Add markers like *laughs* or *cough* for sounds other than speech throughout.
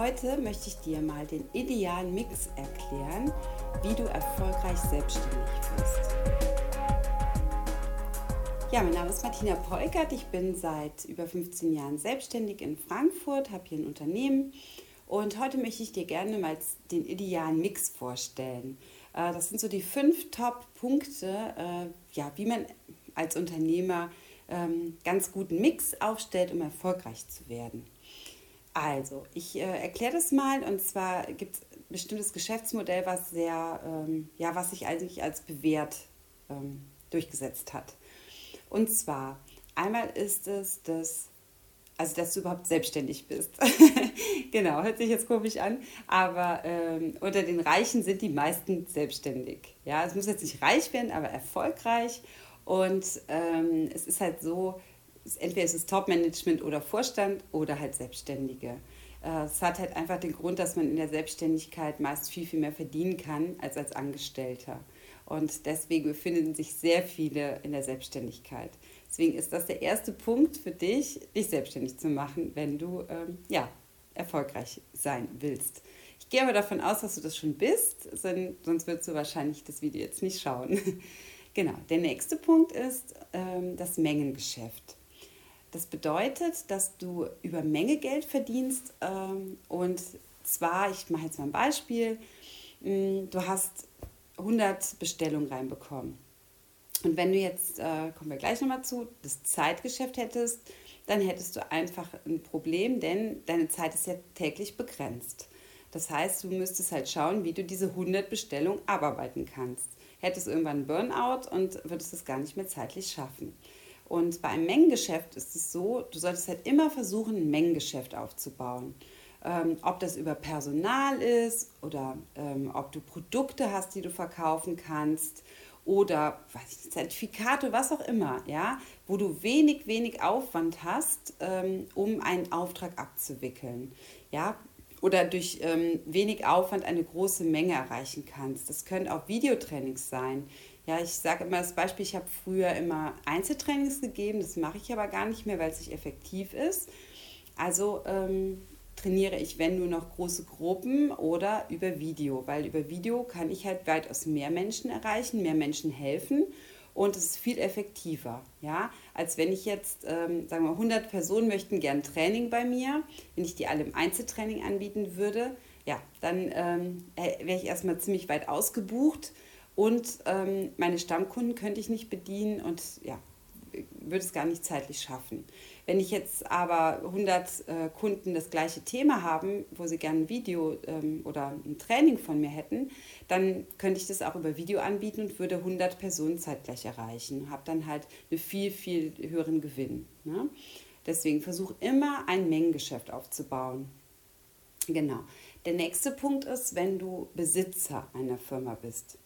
Heute möchte ich dir mal den idealen Mix erklären, wie du erfolgreich selbstständig wirst. Ja, mein Name ist Martina Polkert. Ich bin seit über 15 Jahren selbstständig in Frankfurt, habe hier ein Unternehmen und heute möchte ich dir gerne mal den idealen Mix vorstellen. Äh, das sind so die fünf Top-Punkte, äh, ja, wie man als Unternehmer ähm, ganz guten Mix aufstellt, um erfolgreich zu werden. Also, ich äh, erkläre das mal und zwar gibt es ein bestimmtes Geschäftsmodell, was sehr, ähm, ja, was sich eigentlich als bewährt ähm, durchgesetzt hat. Und zwar, einmal ist es das, also dass du überhaupt selbstständig bist. *laughs* genau, hört sich jetzt komisch an, aber ähm, unter den Reichen sind die meisten selbstständig. Ja, es muss jetzt nicht reich werden, aber erfolgreich. Und ähm, es ist halt so, entweder ist es Top-Management oder Vorstand oder halt Selbstständige. Äh, es hat halt einfach den Grund, dass man in der Selbstständigkeit meist viel, viel mehr verdienen kann als als Angestellter. Und deswegen befinden sich sehr viele in der Selbstständigkeit. Deswegen ist das der erste Punkt für dich, dich selbstständig zu machen, wenn du ähm, ja, erfolgreich sein willst. Ich gehe aber davon aus, dass du das schon bist, sonst würdest du wahrscheinlich das Video jetzt nicht schauen. *laughs* genau, der nächste Punkt ist ähm, das Mengengeschäft. Das bedeutet, dass du über Menge Geld verdienst ähm, und zwar, ich mache jetzt mal ein Beispiel, mh, du hast 100 Bestellungen reinbekommen. Und wenn du jetzt, äh, kommen wir gleich nochmal zu, das Zeitgeschäft hättest, dann hättest du einfach ein Problem, denn deine Zeit ist ja täglich begrenzt. Das heißt, du müsstest halt schauen, wie du diese 100 Bestellungen abarbeiten kannst. Hättest irgendwann einen Burnout und würdest es gar nicht mehr zeitlich schaffen. Und bei einem Mengengeschäft ist es so, du solltest halt immer versuchen, ein Mengengeschäft aufzubauen. Ähm, ob das über Personal ist oder ähm, ob du Produkte hast, die du verkaufen kannst oder ich, Zertifikate, was auch immer, ja, wo du wenig, wenig Aufwand hast, ähm, um einen Auftrag abzuwickeln. Ja, oder durch ähm, wenig Aufwand eine große Menge erreichen kannst. Das können auch Videotrainings sein. Ja, ich sage immer das Beispiel, ich habe früher immer Einzeltrainings gegeben, das mache ich aber gar nicht mehr, weil es nicht effektiv ist. Also ähm, trainiere ich, wenn nur noch große Gruppen oder über Video, weil über Video kann ich halt weitaus mehr Menschen erreichen, mehr Menschen helfen und es ist viel effektiver, ja, als wenn ich jetzt, ähm, sagen wir 100 Personen möchten gern Training bei mir, wenn ich die alle im Einzeltraining anbieten würde, ja, dann ähm, wäre ich erstmal ziemlich weit ausgebucht und ähm, meine Stammkunden könnte ich nicht bedienen und ja, würde es gar nicht zeitlich schaffen. Wenn ich jetzt aber 100 äh, Kunden das gleiche Thema haben, wo sie gerne ein Video ähm, oder ein Training von mir hätten, dann könnte ich das auch über Video anbieten und würde 100 Personen zeitgleich erreichen. Habe dann halt einen viel, viel höheren Gewinn. Ne? Deswegen versuche immer ein Mengengeschäft aufzubauen. Genau. Der nächste Punkt ist, wenn du Besitzer einer Firma bist.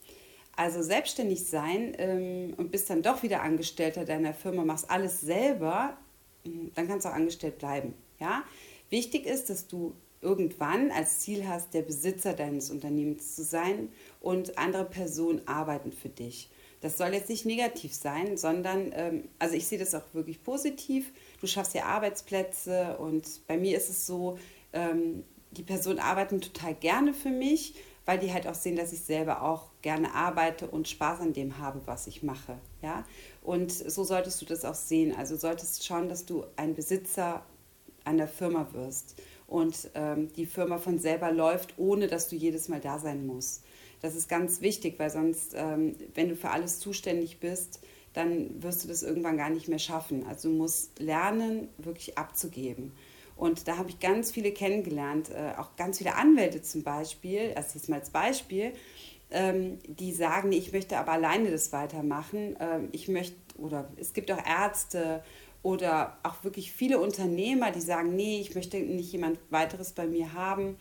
Also selbstständig sein ähm, und bist dann doch wieder Angestellter deiner Firma, machst alles selber, hm, dann kannst du auch angestellt bleiben. Ja? Wichtig ist, dass du irgendwann als Ziel hast, der Besitzer deines Unternehmens zu sein und andere Personen arbeiten für dich. Das soll jetzt nicht negativ sein, sondern, ähm, also ich sehe das auch wirklich positiv. Du schaffst ja Arbeitsplätze und bei mir ist es so, ähm, die Personen arbeiten total gerne für mich weil die halt auch sehen, dass ich selber auch gerne arbeite und Spaß an dem habe, was ich mache. Ja? Und so solltest du das auch sehen. Also solltest schauen, dass du ein Besitzer einer Firma wirst und ähm, die Firma von selber läuft, ohne dass du jedes Mal da sein musst. Das ist ganz wichtig, weil sonst, ähm, wenn du für alles zuständig bist, dann wirst du das irgendwann gar nicht mehr schaffen. Also du musst lernen, wirklich abzugeben. Und da habe ich ganz viele kennengelernt, äh, auch ganz viele Anwälte zum Beispiel, also jetzt mal als Beispiel, ähm, die sagen, ich möchte aber alleine das weitermachen. Ähm, ich möchte, oder es gibt auch Ärzte oder auch wirklich viele Unternehmer, die sagen, nee, ich möchte nicht jemand weiteres bei mir haben.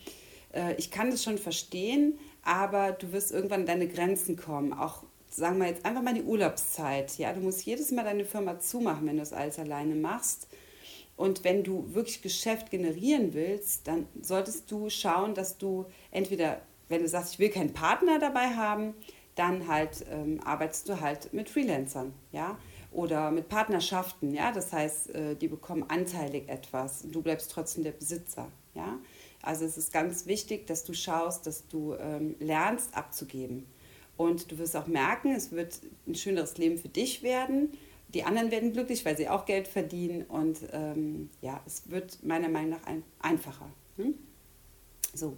Äh, ich kann das schon verstehen, aber du wirst irgendwann an deine Grenzen kommen. Auch, sagen wir jetzt einfach mal die Urlaubszeit. Ja, du musst jedes Mal deine Firma zumachen, wenn du das alles alleine machst. Und wenn du wirklich Geschäft generieren willst, dann solltest du schauen, dass du entweder, wenn du sagst, ich will keinen Partner dabei haben, dann halt ähm, arbeitest du halt mit Freelancern, ja, oder mit Partnerschaften, ja. Das heißt, äh, die bekommen anteilig etwas du bleibst trotzdem der Besitzer, ja. Also es ist ganz wichtig, dass du schaust, dass du ähm, lernst abzugeben. Und du wirst auch merken, es wird ein schöneres Leben für dich werden. Die anderen werden glücklich, weil sie auch Geld verdienen. Und ähm, ja, es wird meiner Meinung nach ein, einfacher. Hm? So.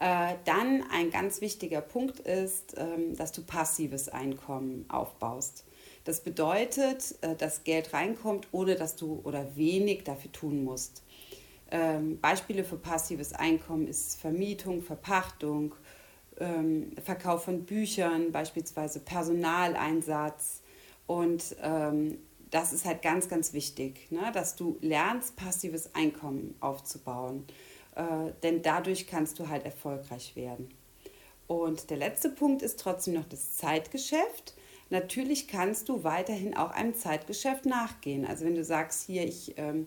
Äh, dann ein ganz wichtiger Punkt ist, ähm, dass du passives Einkommen aufbaust. Das bedeutet, äh, dass Geld reinkommt, ohne dass du oder wenig dafür tun musst. Ähm, Beispiele für passives Einkommen ist Vermietung, Verpachtung, ähm, Verkauf von Büchern, beispielsweise Personaleinsatz. Und ähm, das ist halt ganz, ganz wichtig, ne? dass du lernst, passives Einkommen aufzubauen. Äh, denn dadurch kannst du halt erfolgreich werden. Und der letzte Punkt ist trotzdem noch das Zeitgeschäft. Natürlich kannst du weiterhin auch einem Zeitgeschäft nachgehen. Also wenn du sagst, hier, ich ähm,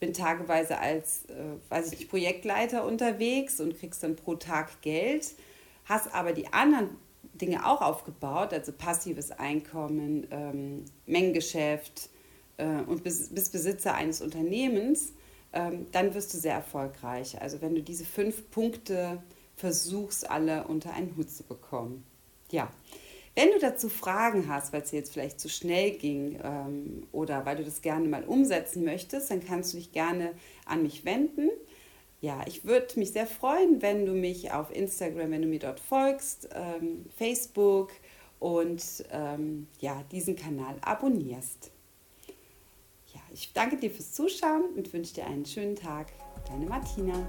bin tageweise als, äh, weiß ich nicht, Projektleiter unterwegs und kriegst dann pro Tag Geld, hast aber die anderen Dinge auch aufgebaut, also passives Einkommen, ähm, Mengengeschäft äh, und bist, bist Besitzer eines Unternehmens, ähm, dann wirst du sehr erfolgreich. Also wenn du diese fünf Punkte versuchst, alle unter einen Hut zu bekommen. Ja, wenn du dazu Fragen hast, weil es jetzt vielleicht zu schnell ging ähm, oder weil du das gerne mal umsetzen möchtest, dann kannst du dich gerne an mich wenden. Ja, ich würde mich sehr freuen, wenn du mich auf Instagram, wenn du mir dort folgst, ähm, Facebook und ähm, ja, diesen Kanal abonnierst. Ja, ich danke dir fürs Zuschauen und wünsche dir einen schönen Tag. Deine Martina.